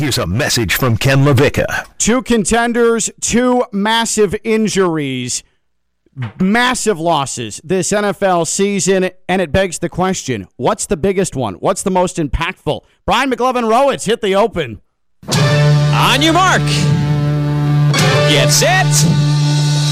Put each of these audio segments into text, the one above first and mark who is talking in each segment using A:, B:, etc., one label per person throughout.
A: Here's a message from Ken LaVicka.
B: Two contenders, two massive injuries, massive losses this NFL season, and it begs the question what's the biggest one? What's the most impactful? Brian McLovin Rowitz hit the open.
C: On your mark. Get set.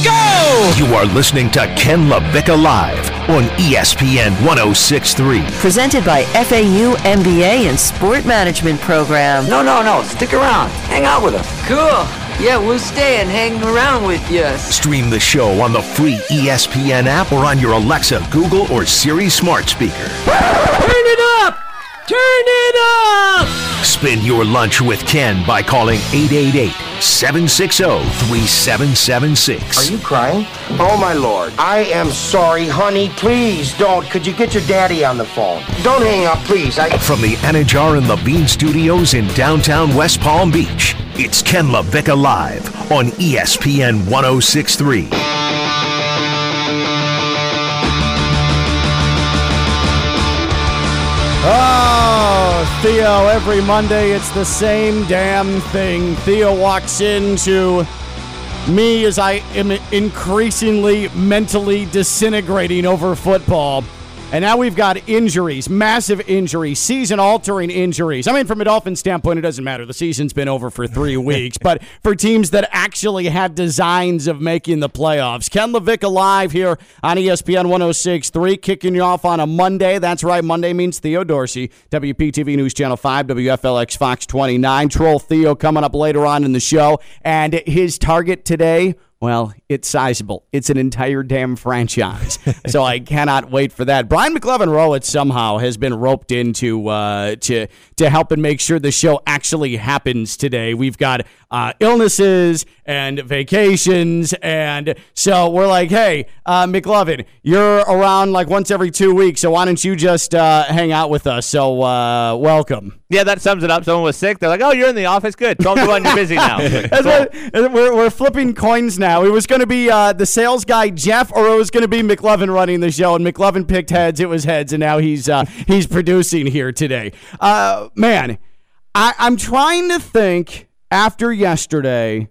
C: Go!
A: You are listening to Ken LaVicka Live on ESPN 1063.
D: Presented by FAU MBA and Sport Management Program.
E: No, no, no. Stick around. Hang out with us.
F: Cool. Yeah, we'll stay and hang around with you.
A: Stream the show on the free ESPN app or on your Alexa, Google, or Siri smart speaker.
F: Turn it up! Turn it up!
A: Spend your lunch with Ken by calling 888 760 3776.
E: Are you crying? Oh, my lord. I am sorry, honey. Please don't. Could you get your daddy on the phone? Don't hang up, please. I.
A: From the Anidjar and Levine studios in downtown West Palm Beach, it's Ken LaVicka Live on ESPN 1063.
B: Oh, Theo, every Monday it's the same damn thing. Theo walks into me as I am increasingly mentally disintegrating over football. And now we've got injuries, massive injuries, season altering injuries. I mean, from a Dolphins standpoint, it doesn't matter. The season's been over for three weeks. But for teams that actually had designs of making the playoffs, Ken LaVicka alive here on ESPN 1063, kicking you off on a Monday. That's right, Monday means Theo Dorsey, WPTV News Channel 5, WFLX Fox 29. Troll Theo coming up later on in the show. And his target today well, it's sizable. It's an entire damn franchise. so I cannot wait for that. Brian McLovin Rowitz somehow has been roped into uh, to to help and make sure the show actually happens today. We've got uh, illnesses and vacations, and so we're like, hey, uh, McLovin, you're around like once every two weeks, so why don't you just uh, hang out with us? So uh, welcome.
G: Yeah, that sums it up. Someone was sick. They're like, "Oh, you're in the office. Good. Twelve to one. You're busy now."
B: That's what, we're, we're flipping coins now. It was going to be uh, the sales guy Jeff, or it was going to be McLovin running the show, and McLovin picked heads. It was heads, and now he's uh, he's producing here today. Uh, man, I, I'm trying to think after yesterday,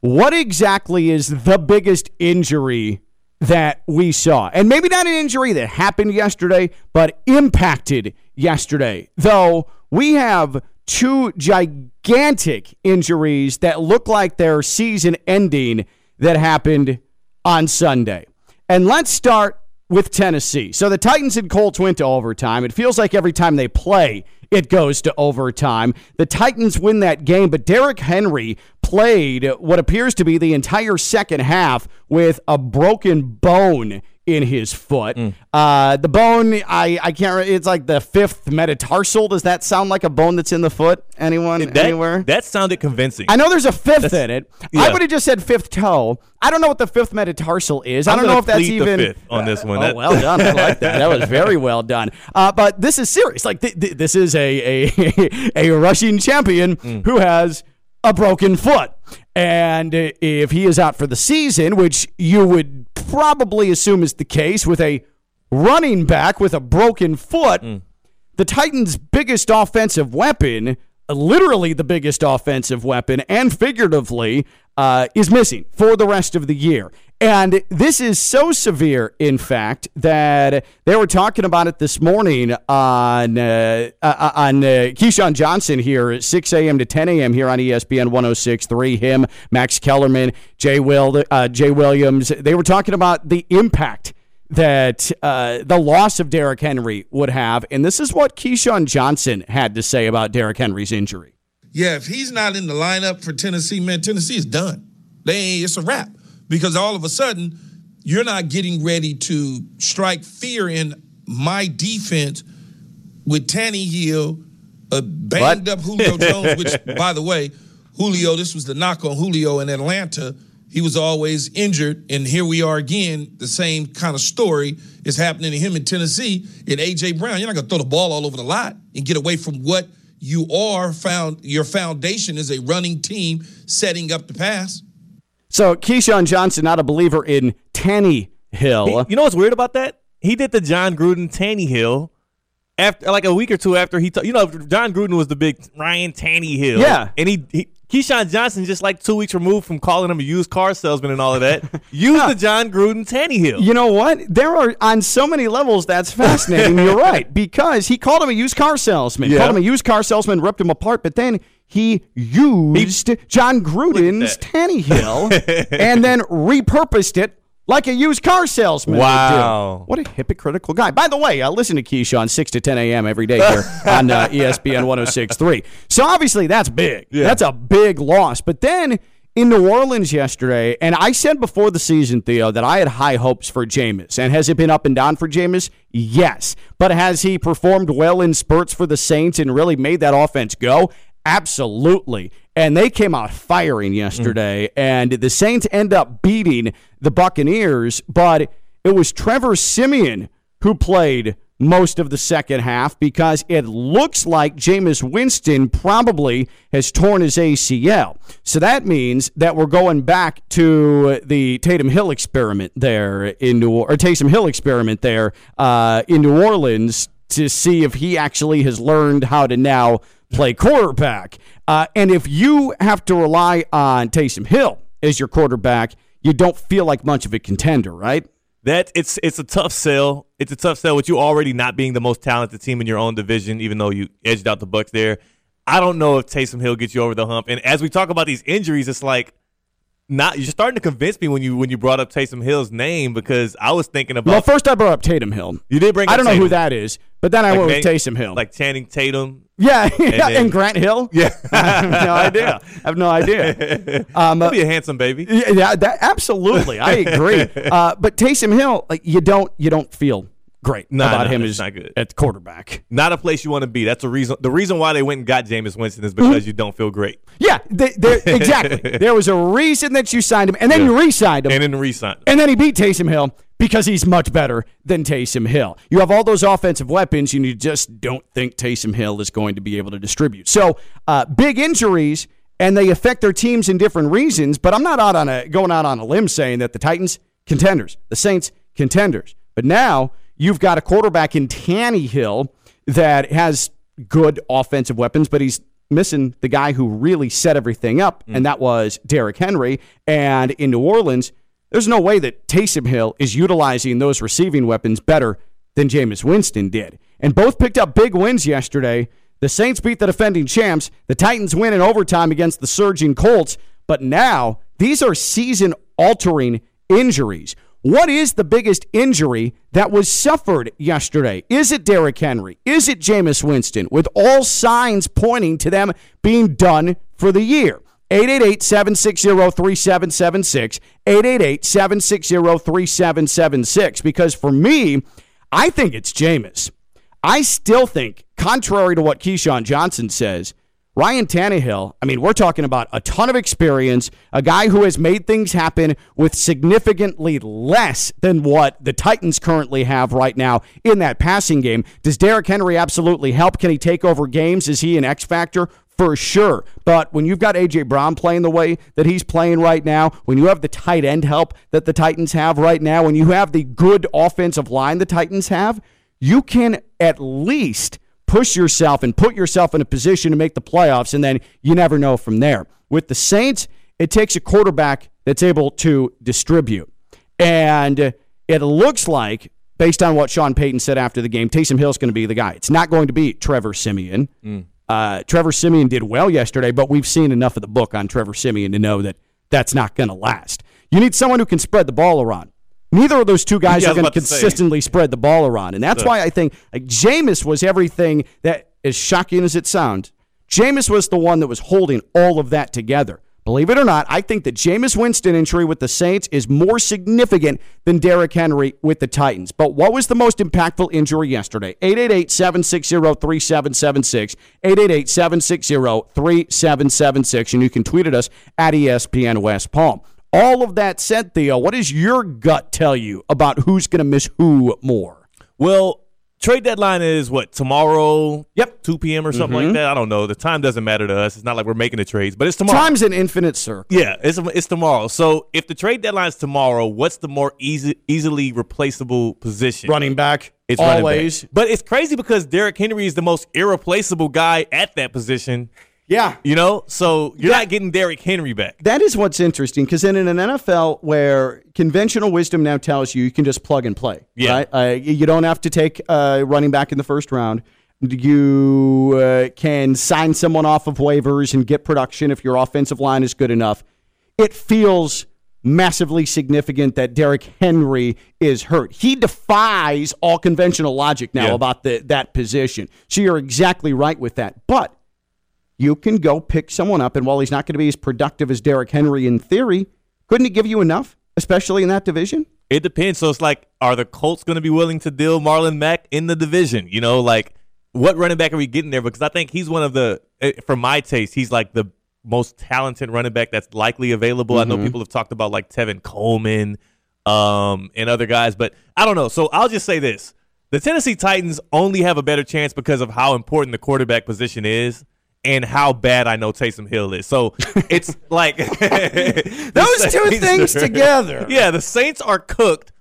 B: what exactly is the biggest injury that we saw, and maybe not an injury that happened yesterday, but impacted yesterday. Though we have two gigantic injuries that look like they're season ending that happened on Sunday. And let's start with Tennessee. So the Titans and Colts went to overtime. It feels like every time they play, it goes to overtime. The Titans win that game, but Derrick Henry played what appears to be the entire second half with a broken bone in his foot. Uh, the bone, I, I can't. It's like the fifth metatarsal. Does that sound like a bone that's in the foot? Anyone
G: That,
B: anywhere?
G: that sounded convincing.
B: I know there's a fifth in it. I would have just said fifth toe. I don't know what the fifth metatarsal is. I
G: I'm
B: don't know if that's even
G: fifth on this one.
B: Oh,
G: That-
B: well done. I like that. That was very well done. Uh, but this is serious. Like th- th- this is a a, a rushing champion
G: Mm.
B: who has a broken foot, and if he is out for the season, which you would probably assume is the case with a running back with a broken foot,
G: Mm.
B: the Titans' biggest offensive weapon, literally the biggest offensive weapon, and figuratively, uh, is missing for the rest of the year. And this is so severe, in fact, that they were talking about it this morning on uh, uh, on uh, Keyshawn Johnson here at 6 a.m. to 10 a.m. here on ESPN 106.3. Him, Max Kellerman, Jay Will, uh, Jay Williams. They were talking about the impact that uh, the loss of Derrick Henry would have, and this is what Keyshawn Johnson had to say about Derrick Henry's injury.
H: Yeah, if he's not in the lineup for Tennessee, man, Tennessee is done. They it's a wrap because all of a sudden you're not getting ready to strike fear in my defense with Tannehill, a banged up Julio Jones. Which, by the way, Julio, this was the knock on Julio in Atlanta. He was always injured, and here we are again. The same kind of story is happening to him in Tennessee. And AJ Brown, you're not gonna throw the ball all over the lot and get away from what you are found. Your foundation is a running team setting up the pass.
B: So Keyshawn Johnson, not a believer in Tanny Hill.
G: you know what's weird about that? He did the Jon Gruden Tannehill after like a week or two after he, t- you know, Jon Gruden was the big Ryan Tannehill.
B: Yeah.
G: and he, he Keyshawn Johnson just like two weeks removed from calling him a used car salesman and all of that. Used the Jon Gruden Tannehill.
B: You know what? There are on so many levels that's fascinating. You're right because he called him a used car salesman.
G: Yeah.
B: Called him a used car salesman, ripped him apart, but then he used Jon Gruden's. Tannehill and then repurposed it like a used car salesman.
G: Wow.
B: What a hypocritical guy. By the way, uh, listen to Keyshawn 6 to 10 a.m. every day here on uh, ESPN 1063. So obviously that's big. That's a big loss. But then in New Orleans yesterday, and I said before the season, Theo, that I had high hopes for Jameis. And has it been up and down for Jameis? Yes. But has he performed well in spurts for the Saints and really made that offense go? Absolutely. And they came out firing yesterday, and the Saints end up beating the Buccaneers, but it was Trevor Siemian who played most of the second half because it looks like Jameis Winston probably has torn his ACL. So that means that we're going back to the Tatum Hill experiment there in New or Taysom Hill experiment there uh, in New Orleans to see if he actually has learned how to now play quarterback. Uh, and if you have to rely on Taysom Hill as your quarterback, you don't feel like much of a contender, right?
G: That it's it's a tough sell. It's a tough sell with you already not being the most talented team in your own division, even though you edged out the Bucs there. I don't know if Taysom Hill gets you over the hump. And as we talk about these injuries, it's like not you're starting to convince me when you when you brought up Taysom Hill's name because I was thinking about
B: Well, first I brought up Tatum Hill.
G: you did bring.
B: I don't know who that is, but then I
G: Like
B: went with Taysom Hill.
G: like Channing Tatum.
B: yeah, and,
G: then-
B: Grant Hill.
G: Yeah,
B: I have no idea. I have no idea. Um,
G: He'll be a handsome baby.
B: yeah, yeah, that, absolutely, I agree. Uh, but Taysom Hill, like you don't, you don't feel great
G: No,
B: about
G: no,
B: him
G: it's
B: as
G: not good.
B: at quarterback.
G: Not a place you want to be. That's the reason. The reason why they went and got Jameis Winston is because you don't feel great,
B: Yeah, they, exactly. there was a reason that you signed him, and then
G: Yeah.
B: you re-signed him,
G: and then resign.
B: And then he beat Taysom Hill because he's much better than Taysom Hill. You have all those offensive weapons, and you just don't think Taysom Hill is going to be able to distribute. So, uh, big injuries, and they affect their teams in different reasons. But I'm not out on a going out on a limb saying that the Titans contenders, the Saints contenders. But now you've got a quarterback in Tannehill that has good offensive weapons, but he's missing the guy who really set everything up, hmm. and that was Derrick Henry. And in New Orleans, there's no way that Taysom Hill is utilizing those receiving weapons better than Jameis Winston did. And both picked up big wins yesterday. The Saints beat the defending champs. The Titans win in overtime against the surging Colts. But now, these are season altering injuries. What is the biggest injury that was suffered yesterday? Is it Derrick Henry? Is it Jameis Winston? With all signs pointing to them being done for the year. 888-760-3776. 888-760-3776. Because for me, I think it's Jameis. I still think, contrary to what Keyshawn Johnson says, Ryan Tannehill, I mean, we're talking about a ton of experience, a guy who has made things happen with significantly less than what the Titans currently have right now in that passing game. Does Derrick Henry absolutely help? Can he take over games? Is he an X factor? For sure. But when you've got A.J. Brown playing the way that he's playing right now, when you have the tight end help that the Titans have right now, when you have the good offensive line the Titans have, you can at least push yourself and put yourself in a position to make the playoffs, and then you never know from there. With the Saints, it takes a quarterback that's able to distribute. And it looks like, based on what Sean Payton said after the game, Taysom Hill's going to be the guy. It's not going to be Trevor Siemian. Uh, Trevor Siemian did well yesterday, but we've seen enough of the book on Trevor Siemian to know that that's not going to last. You need someone who can spread the ball around. Neither of those two guys
G: Yeah,
B: are going to
G: about to say.
B: consistently spread the ball around, and that's why I think like Jameis was everything that, as shocking as it sounds, Jameis was the one that was holding all of that together. Believe it or not, I think that Jameis Winston injury with the Saints is more significant than Derrick Henry with the Titans. But what was the most impactful injury yesterday? 888-760-3776, 888-760-3776, and you can tweet at us at ESPN West Palm. All of that said, Theo, what does your gut tell you about who's going to miss who more?
G: Well, Trade deadline is what tomorrow.
B: Yep.
G: 2 p.m. or something
B: Mhm.
G: like that. I don't know. The time doesn't matter to us. It's not like we're making the trades, but it's tomorrow.
B: Time's an infinite circle.
G: Yeah, it's it's tomorrow. So if the trade deadline is tomorrow, what's the more easy, easily replaceable position?
B: Running back.
G: It's running back.
B: always.
G: But it's crazy because Derrick Henry is the most irreplaceable guy at that position.
B: Yeah.
G: You know, so you're
B: That-
G: not getting Derrick Henry back.
B: That is what's interesting because then in an NFL where conventional wisdom now tells you you can just plug and play,
G: Yeah.
B: right? Uh, you don't have to take uh, running back in the first round. You uh, can sign someone off of waivers and get production if your offensive line is good enough. It feels massively significant that Derrick Henry is hurt. He defies all conventional logic now
G: Yeah.
B: about the, that position. So you're exactly right with that. But you can go pick someone up, and while he's not going to be as productive as Derrick Henry in theory, couldn't he give you enough, especially in that division?
G: It depends. So it's like, are the Colts going to be willing to deal Marlon Mack in the division? You know, like what running back are we getting there? Because I think he's one of the, eh, for my taste, he's like the most talented running back that's likely available. I know people have talked about like Tevin Coleman um, and other guys, but I don't know. So I'll just say this: the Tennessee Titans only have a better chance because of how important the quarterback position is. And how bad I know Taysom Hill is. So it's like
B: Those two
G: Saints
B: things
G: are-
B: together.
G: Yeah, the Saints are cooked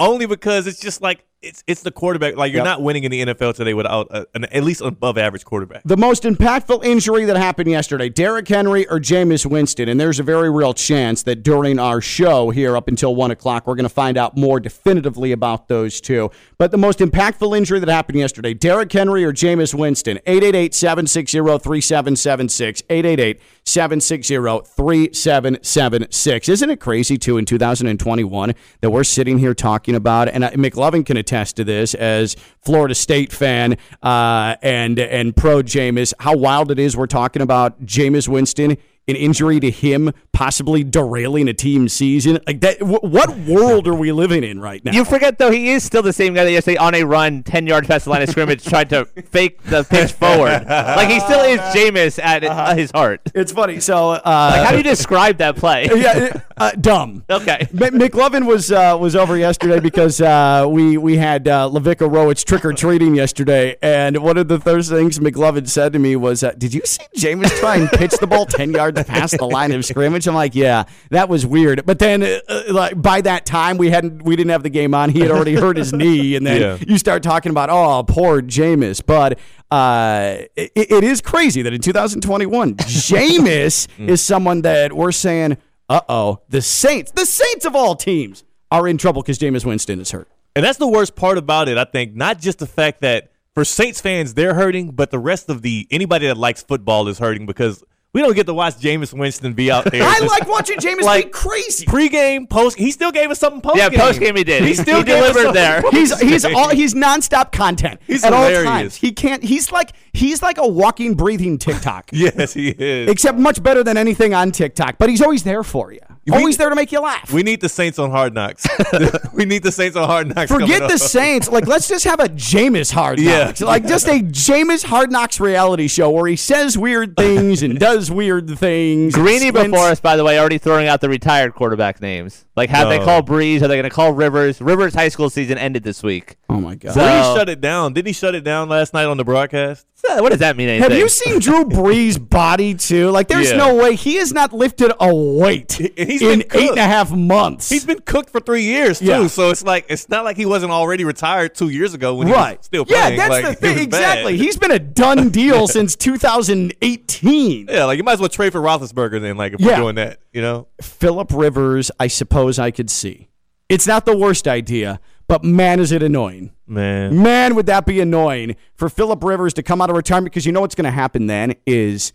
G: only because it's just like it's it's the quarterback. Like you're
B: Yep.
G: not winning in the NFL today without a, an at least above average quarterback.
B: The most impactful injury that happened yesterday, Derrick Henry or Jameis Winston. And there's a very real chance that during our show here up until 1 o'clock, we're going to find out more definitively about those two. But the most impactful injury that happened yesterday, Derrick Henry or Jameis Winston, 888 760 3776. 888 760 3776. Isn't it crazy, too, in 2021 that we're sitting here talking about, and McLovin can attest to this as Florida State fan uh, and, and pro Jameis, how wild it is we're talking about Jameis Winston. An injury to him possibly derailing a team season. Like that, wh- what world are we living in right now?
I: You forget though he is still the same guy that yesterday on a run, ten yards past the line of scrimmage, tried to fake the pitch forward. Like he still is Jameis at uh, his heart.
B: it's funny. So, uh,
I: Like how do you describe that play?
B: yeah, uh, dumb.
I: Okay.
B: M- McLovin was uh, was over yesterday because uh, we we had uh, LaVicka Rowitz trick or treating yesterday, and one of the first things McLovin said to me was, uh, "Did you see Jameis try and pitch the ball ten yards past the line of scrimmage?" I'm like, "Yeah, that was weird." But then, uh, uh, like by that time, we hadn't we didn't have the game on. He had already hurt his knee, and then
G: Yeah.
B: you start talking about, "Oh, poor Jameis." But uh, it, it is crazy that in 2021, Jameis is someone that we're saying uh oh, the Saints, the Saints of all teams, are in trouble because Jameis Winston is hurt.
G: And that's the worst part about it. I think not just the fact that for Saints fans they're hurting, but the rest of the anybody that likes football is hurting because we don't get to watch Jameis Winston be out there.
B: I
G: just
B: like watching Jameis
G: Like,
B: be crazy.
G: Pre-game, post. He still gave us something post.
I: Yeah, post-game he did.
G: He
I: He-
G: still
I: he delivered there.
B: He's he's
G: post-game.
B: all he's nonstop content
G: He's
B: at all
G: hilarious.
B: times. He can't. He's like he's like a walking, breathing TikTok.
G: Yes, he is.
B: Except much better than anything on TikTok. But he's always there for you. Always there to make you laugh.
G: We need the Saints on Hard Knocks. we need the Saints on Hard Knocks.
B: Forget the
G: up.
B: Saints. Like, let's just have a Jameis Hard
G: Yeah.
B: Like, just a Jameis Hard Knocks reality show where he says weird things and does weird things. and
I: Greeny before us, by the way, already throwing out the retired quarterback names. Like, have they
G: No.
I: called Brees? Are they going to call Rivers? Rivers' high school season ended this week.
B: Oh, my God.
I: So-
G: Brees shut it down. Didn't he shut it down last night on the broadcast?
I: What does that mean? Anything?
B: Have you seen Drew Brees' body, too? Like, there's
G: Yeah.
B: no way. He has not lifted a weight
G: He's
B: in
G: been
B: eight and a half months.
G: He's been cooked for three years too,
B: Yeah.
G: so it's like it's not like he wasn't already retired two years ago when he
B: right.
G: was still playing.
B: yeah, that's
G: Like,
B: the thing. Exactly. He's been a done deal since 2018.
G: yeah, like you might as well trade for Roethlisberger then. Like if
B: Yeah.
G: we're doing that, you know.
B: Philip Rivers, I suppose I could see. It's not the worst idea, but man, is it annoying.
G: Man,
B: Man, would that be annoying for Philip Rivers to come out of retirement? Because you know what's going to happen then is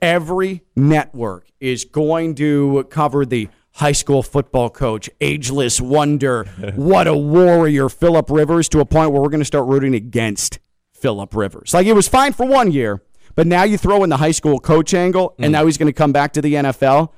B: every network is going to cover the high school football coach, ageless wonder, what a warrior, Philip Rivers, to a point where we're going to start rooting against Philip Rivers. Like it was fine for one year, but now you throw in the high school coach angle, and mm. now he's going to come back to the NFL.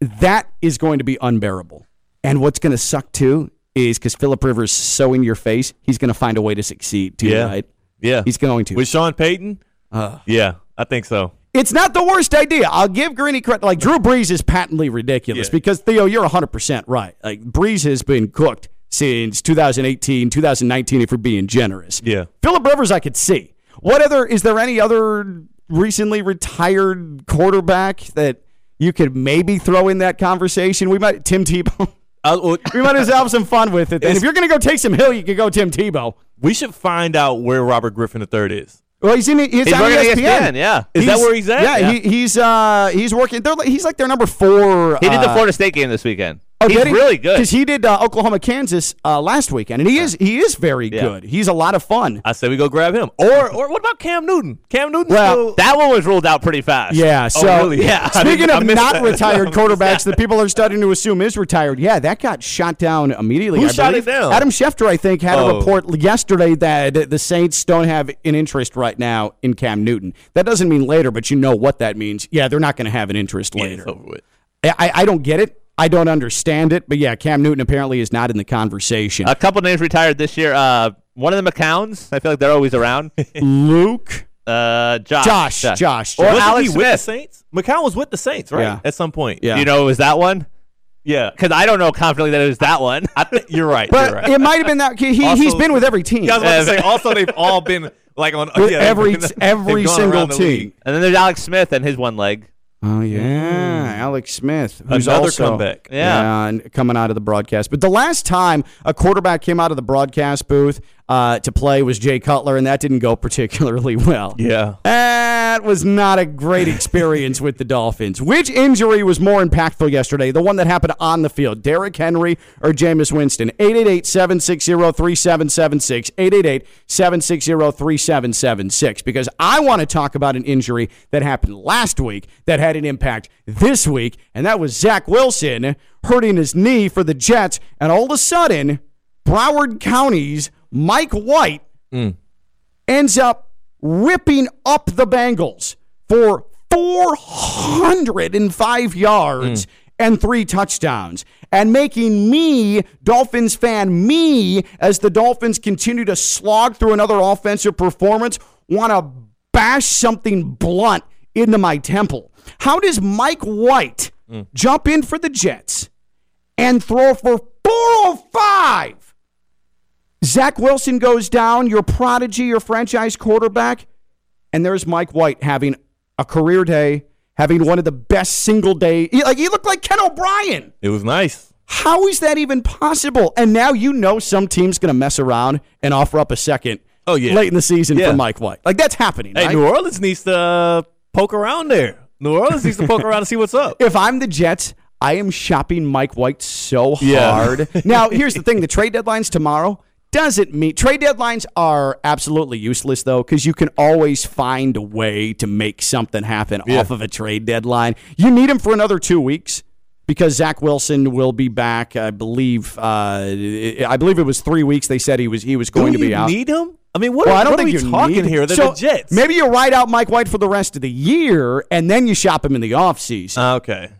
B: That is going to be unbearable. And what's going to suck too is because Philip Rivers is so in your face, he's going to find a way to succeed too,
G: Yeah.
B: right?
G: yeah,
B: He's going to.
G: with Sean Payton. Uh. yeah, I think so.
B: It's not the worst idea. I'll give Greeny credit. Like Drew Brees is patently ridiculous
G: Yeah.
B: because Theo, you're 100 percent right. Like Brees has been cooked since 2018, 2019, if we're being generous.
G: Yeah.
B: Philip Rivers, I could see. What other is there any other recently retired quarterback that you could maybe throw in that conversation? We might Tim Tebow.
G: Uh,
B: we might as well have some fun with it. And if you're going to go take some Hill, you can go Tim Tebow.
G: we should find out where Robert Griffin III is.
B: Well, he's in. He's,
I: He's
B: on
I: at
B: ESPN.
I: ESPN, yeah.
G: Is that where he's at?
B: Yeah,
I: Yeah.
B: He, he's uh he's working. They're he's like their number four.
I: He did the
B: uh,
I: Florida State game this weekend.
B: Oh,
I: He's
B: he?
I: really good.
B: because he did uh, Oklahoma, Kansas uh, last weekend, and he is he is very
I: Yeah.
B: good. He's a lot of fun.
G: I say we go grab him. Or or what about Cam Newton? Cam Newton.
B: Well,
G: still,
I: that one was ruled out pretty fast.
B: Yeah. So
G: really? Yeah.
B: Speaking of not
G: that.
B: retired quarterbacks that people are starting to assume is retired, yeah, that got shot down immediately.
G: Who
B: I
G: shot
B: believe.
G: it down?
B: Adam Schefter, I think, had a
G: Oh.
B: report yesterday that the Saints don't have an interest right now in Cam Newton. That doesn't mean later, but you know what that means. Yeah, they're not going to have an interest
G: Yeah,
B: later.
G: with.
B: I, I don't get it. I don't understand it, but yeah, Cam Newton apparently is not in the conversation.
I: A couple names retired this year. Uh, one of the McCowns. I feel like they're always around.
B: Luke,
I: Uh, Josh.
B: Josh, Josh,
I: Or
G: Wasn't
I: Alex
G: he with the
I: Smith.
G: Saints? McCown was with the Saints, right?
B: Yeah.
G: At some point.
B: Yeah.
I: You know it was that one?
G: Yeah.
I: Because I don't know confidently that it was that one.
G: I think you're right.
B: but
G: you're right.
B: it might have been that he, he's
G: Also-
B: been with every team.
G: Yeah, I was about to say. Also, they've all been like on yeah,
B: every
G: they've
B: every single
G: around the
B: team.
I: and then there's Alex Smith and his one leg.
B: Oh yeah, mm. Alex Smith, who's
G: Another
B: also,
G: comeback.
I: Yeah.
B: and coming out of the broadcast. But the last time a quarterback came out of the broadcast booth uh, to play was Jay Cutler, and that didn't go particularly well.
G: Yeah.
B: That was not a great experience with the Dolphins. Which injury was more impactful yesterday? The one that happened on the field, Derrick Henry or Jameis Winston? 888-760-3776, 888-760-3776. Because I want to talk about an injury that happened last week that had an impact this week, and that was Zach Wilson hurting his knee for the Jets, and all of a sudden, Broward County's Mike White mm. ends up ripping up the Bengals for 405 yards mm. and three touchdowns and making me, Dolphins fan, me, as the Dolphins continue to slog through another offensive performance, want to bash something blunt into my temple. How does Mike White mm. jump in for the Jets and throw for 405? Zach Wilson goes down, your prodigy, your franchise quarterback, and there's Mike White having a career day, having one of the best single day. he- Like he looked like Ken O'Brien.
G: It was nice.
B: How is that even possible? And now you know some team's going to mess around and offer up a second.
G: Oh, yeah.
B: late in the season
G: Yeah.
B: for Mike White. Like that's happening.
G: Hey,
B: right?
G: New Orleans needs to uh, poke around there. New Orleans needs to poke around and see what's up.
B: if I'm the Jets, I am shopping Mike White so
G: Yeah.
B: hard. now, here's the thing: the trade deadline's tomorrow. Doesn't mean trade deadlines are absolutely useless though, because you can always find a way to make something happen off of a trade deadline. You need him for another two weeks because Zach Wilson will be back. I believe. Uh, I believe it was three weeks. They said he was he was going to be
G: you
B: out.
G: need him? I mean, what,
B: Well,
G: are,
B: I don't think
G: are we
B: you
G: talking here? They're
B: so
G: the Jets.
B: Maybe you ride out Mike White for the rest of the year, and then you shop him in the offseason.
G: Uh, okay.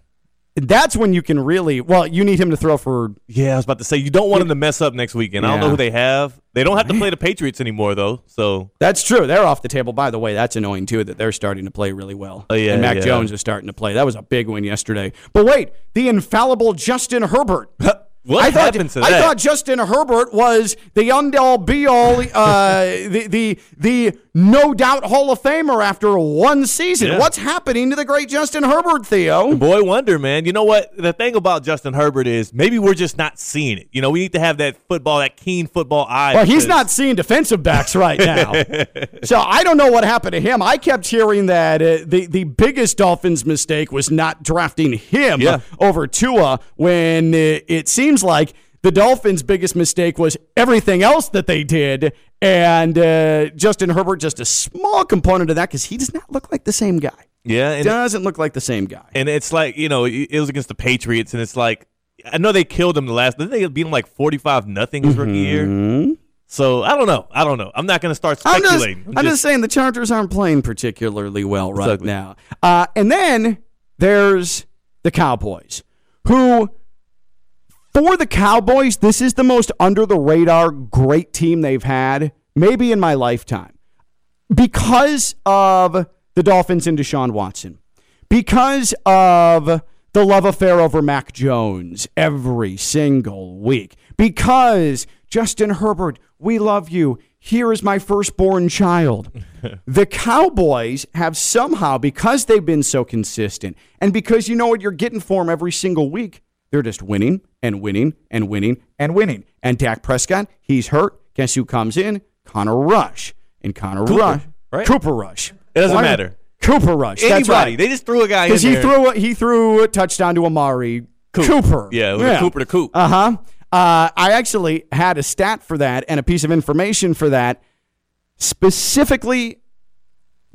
B: That's when you can really. Well, you need him to throw for.
G: Yeah, I was about to say you don't want him to mess up next weekend. I don't know who they have. They don't have to play the Patriots anymore though. So
B: That's true. They're off the table. By the way, that's annoying too that they're starting to play really well.
G: Oh, yeah,
B: and Mac
G: yeah.
B: Jones is starting to play. That was a big win yesterday. But wait, the infallible Justin Herbert.
G: What
B: I thought,
G: happened to
B: I
G: that?
B: thought Justin Herbert was the end all be all, uh, the the the no doubt Hall of Famer after one season.
G: Yeah.
B: What's happening to the great Justin Herbert, Theo?
G: boy wonder, man. You know what? The thing about Justin Herbert is maybe we're just not seeing it. You know, we need to have that football, that keen football eye.
B: Well, he's not seeing defensive backs right now. so I don't know what happened to him. I kept hearing that uh, the, the biggest Dolphins mistake was not drafting him
G: Yeah.
B: over Tua when uh, it seems like the Dolphins' biggest mistake was everything else that they did. And uh, Justin Herbert, just a small component of that because he does not look like the same guy.
G: Yeah,
B: Doesn't look like the same guy.
G: and it's like you know it was against the Patriots, and it's like I know they killed him the last. Didn't they beat him like forty five nothing his rookie year? So I don't know. I don't know. I'm not going to start
B: I'm just,
G: speculating.
B: I'm just saying the Chargers aren't playing particularly well right
G: ugly.
B: now. Uh, and then there's the Cowboys, who, for the Cowboys, this is the most under the radar great team they've had, maybe in my lifetime, because of the Dolphins and Deshaun Watson, because of the love affair over Mac Jones every single week because Justin Herbert, we love you. Here is my firstborn child. the Cowboys have somehow, because they've been so consistent and because you know what you're getting for them every single week, they're just winning and winning and winning and winning. And Dak Prescott, he's hurt. Guess who comes in? Connor Rush. And Connor
G: Cooper,
B: Rush.
G: right?
B: Cooper Rush.
G: It doesn't
B: Why-
G: matter.
B: Cooper Rush. That's
G: Anybody.
B: right.
G: They just threw a guy in
B: Because he
G: there.
B: threw a, he threw a touchdown to Amari Cooper.
G: Yeah, a Cooper to Coop.
B: Uh huh. Uh, I actually had a stat for that and a piece of information for that, specifically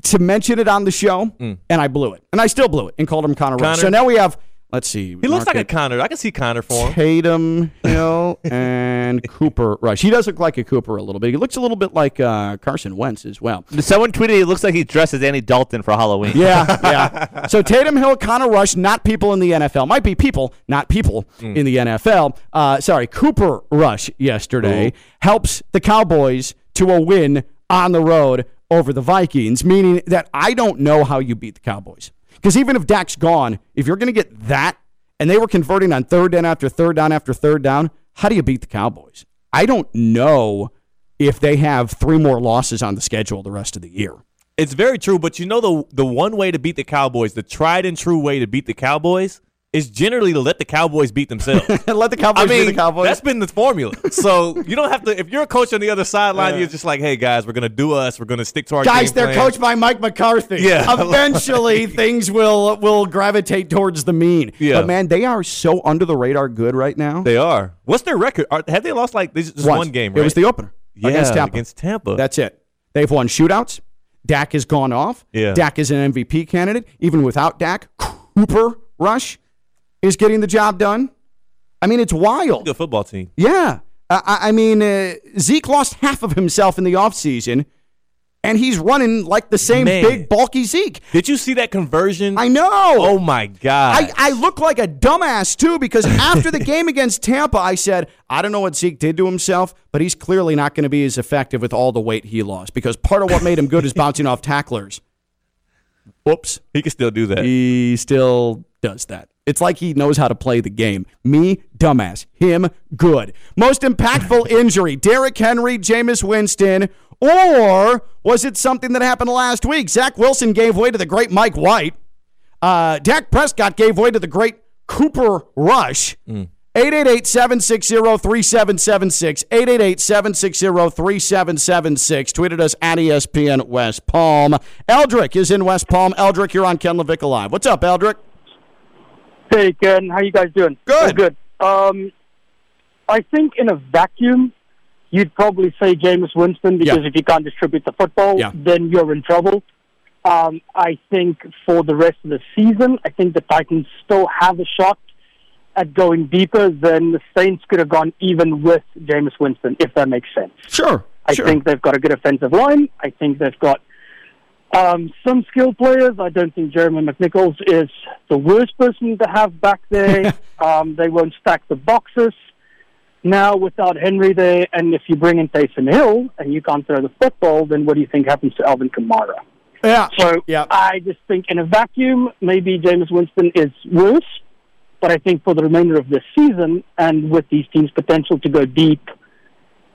B: to mention it on the show, and I blew it, and I still blew it, and called him Connor, Rush.
G: Mm. Connor?
B: So now we have. Let's see.
G: he looks like a
B: Market
G: Connor. I can see Connor for him.
B: Tatum Hill and Cooper Rush. He does look like a Cooper a little bit. He looks a little bit like uh, Carson Wentz as well.
I: Someone tweeted he looks like he dressed as Andy Dalton for Halloween.
B: Yeah, yeah. So Tatum Hill, Connor Rush, not people in the NFL. Might be people, not people in the NFL. Uh, sorry, Cooper Rush yesterday helps the Cowboys to a win on the road over the Vikings, meaning that I don't know how you beat the Cowboys. Because even if Dak's gone, if you're going to get that, and they were converting on third down after third down after third down, how do you beat the Cowboys? I don't know if they have three more losses on the schedule the rest of the year.
G: It's very true, but you know the the one way to beat the Cowboys, the tried and true way to beat the Cowboys, is generally to let the Cowboys beat themselves.
B: Let the Cowboys
G: I mean,
B: be the Cowboys.
G: that's been the formula. So you don't have to. If you're a coach on the other sideline, you're just like, "Hey guys, we're gonna do us. We're gonna stick to our
B: Guys, they're
G: plan."
B: coached by Mike McCarthy.
G: Yeah.
B: Eventually, things will will gravitate towards the mean.
G: Yeah.
B: But man, they are so under the radar good right now.
G: They are. What's their record? Are, have they lost like this just
B: Once.
G: one game? Right?
B: It was the opener
G: yeah,
B: against Tampa.
G: Against Tampa.
B: That's it. They've won shootouts. Dak has gone off.
G: Yeah.
B: Dak is an MVP candidate. Even without Dak, Cooper Rush is getting the job done. I mean, it's wild.
G: good football team.
B: Yeah. I, I I mean, uh, Zeke lost half of himself in the offseason, and he's running like the same
G: Man.
B: big, bulky Zeke.
G: Did you see that conversion?
B: I know.
G: Oh my god!
B: I, I look like a dumbass too because after the game against Tampa, I said, I don't know what Zeke did to himself, but he's clearly not going to be as effective with all the weight he lost because part of what made him good is bouncing off tacklers. Whoops.
G: he can still do that.
B: He still does that. It's like he knows how to play the game. Me, dumbass. Him, good. Most impactful injury Derrick Henry, Jameis Winston, or was it something that happened last week? Zach Wilson gave way to the great Mike White. Uh, Dak Prescott gave way to the great Cooper Rush. 888 760 3776. 888 760 3776. Tweeted us at ESPN West Palm. Eldrick is in West Palm. Eldrick, you're on Ken Levick Live. What's up, Eldrick?
J: Hey, Ken. How you guys doing?
B: Good.
J: Good. Um, I think in a vacuum, you'd probably say Jameis Winston because
B: Yeah.
J: if you can't distribute the football,
B: Yeah.
J: then you're in trouble. Um, I think for the rest of the season, I think the Titans still have a shot at going deeper than the Saints could have gone even with Jameis Winston, if that makes sense.
B: Sure.
J: I
B: sure.
J: think they've got a good offensive line. I think they've got um, some skilled players. I don't think Jeremy McNichols is the worst person to have back there. um, they won't stack the boxes. Now, without Henry there, and if you bring in Taysom Hill and you can't throw the football, then what do you think happens to Alvin Kamara?
B: Yeah.
J: So
B: Yeah.
J: I just think in a vacuum, maybe Jameis Winston is worse. But I think for the remainder of this season, and with these teams' potential to go deep,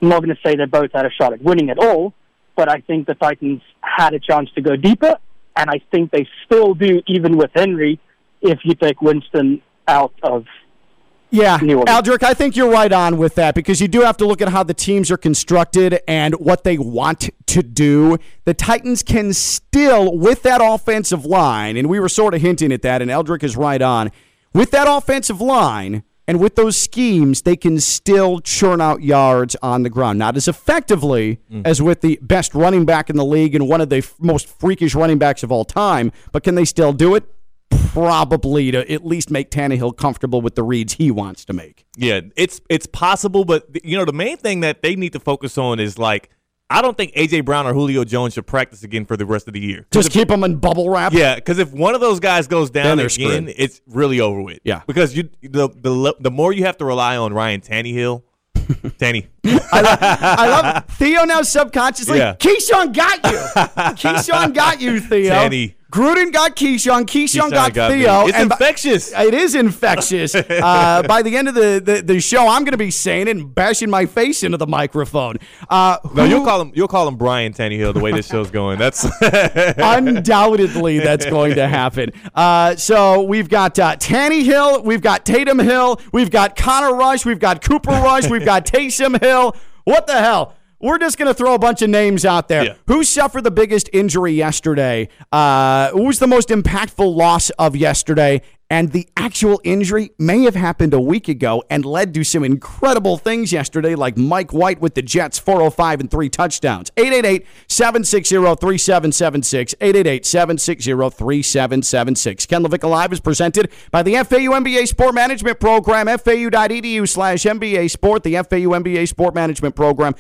J: I'm not going to say they both had a shot at winning at all, but I think the Titans had a chance to go deeper, and I think they still do, even with Henry, if you take Winston out of
B: Yeah, Aldrich, I think you're right on with that because you do have to look at how the teams are constructed and what they want to do. The Titans can still, with that offensive line, and we were sort of hinting at that, and Eldrick is right on. With that offensive line and with those schemes, they can still churn out yards on the ground. Not as effectively mm. as with the best running back in the league and one of the f- most freakish running backs of all time, but can they still do it? Probably to at least make Tannehill comfortable with the reads he wants to make.
G: Yeah, it's it's possible, but you know the main thing that they need to focus on is like I don't think AJ Brown or Julio Jones should practice again for the rest of the year.
B: Just keep them in bubble wrap.
G: Yeah, because if one of those guys goes down
B: they're
G: again,
B: screwed.
G: it's really over with.
B: Yeah.
G: because you the the the more you have to rely on Ryan Tannehill, Tanny.
B: I love Theo now subconsciously.
G: Yeah.
B: Keyshawn got you. Keyshawn got you, Theo.
G: Tanny.
B: Gruden got Keyshawn. Keyshawn,
G: Keyshawn
B: got,
G: got me.
B: Theo.
G: It's
B: and by-
G: infectious.
B: it is infectious. uh, by the end of the, the, the show, I'm going to be saying it and bashing my face into the microphone. Uh,
G: No, you'll call him. You'll call him Brian Tannehill. The way this show's going, that's
B: Undoubtedly, that's going to happen. Uh, so we've got uh, Tannehill, we've got Tatum Hill, we've got Connor Rush, we've got Cooper Rush, we've got Taysom Hill. What the hell? We're just going to throw a bunch of names out there.
G: Yeah.
B: Who suffered the biggest injury yesterday? Uh, who was the most impactful loss of yesterday? And the actual injury may have happened a week ago and led to some incredible things yesterday, like Mike White with the Jets, 405 and three touchdowns. 888 760 3776. 888 760 3776. Ken Levick Live is presented by the FAU MBA Sport Management Program, fau.edu slash MBA Sport, the FAU MBA Sport Management Program,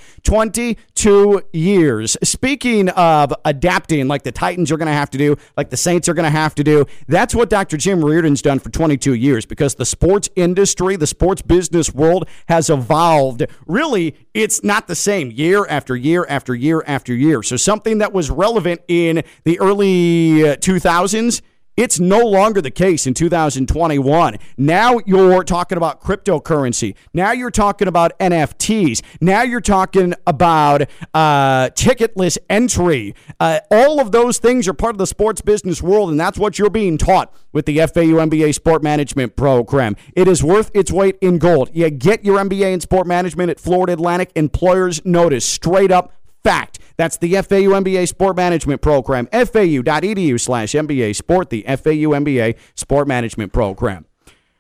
B: 22 years. Speaking of adapting, like the Titans are going to have to do, like the Saints are going to have to do, that's what Dr. Jim Riordan's done for 22 years because the sports industry, the sports business world has evolved. Really, it's not the same year after year after year after year. So something that was relevant in the early uh, 2000s it's no longer the case in 2021. Now you're talking about cryptocurrency. Now you're talking about NFTs. Now you're talking about uh, ticketless entry. Uh, all of those things are part of the sports business world, and that's what you're being taught with the FAU MBA Sport Management Program. It is worth its weight in gold. You get your MBA in Sport Management at Florida Atlantic. Employers notice straight up fact. That's the FAU MBA Sport Management Program, fau.edu slash MBA Sport, the FAU MBA Sport Management Program.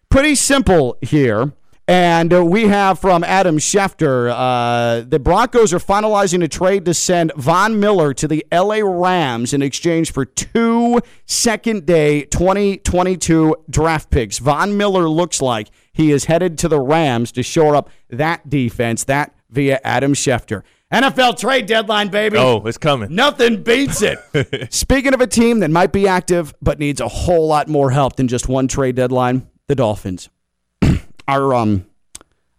B: Pretty simple here. And we have from Adam Schefter uh, the Broncos are finalizing a trade to send Von Miller to the LA Rams in exchange for two second day 2022 draft picks. Von Miller looks like he is headed to the Rams to shore up that defense. That via Adam Schefter. NFL trade deadline, baby.
G: oh, it's coming.
B: Nothing beats it. Speaking of a team that might be active but needs a whole lot more help than just one trade deadline, the Dolphins. are um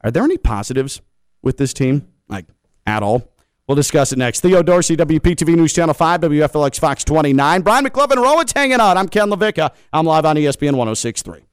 B: are there any positives with this team? Like at all? We'll discuss it next. Theo Dorsey, WPTV News Channel 5, WFLX Fox 29. Brian McLovin Rowan's hanging out. I'm Ken LaVicka. I'm live on ESPN 1063.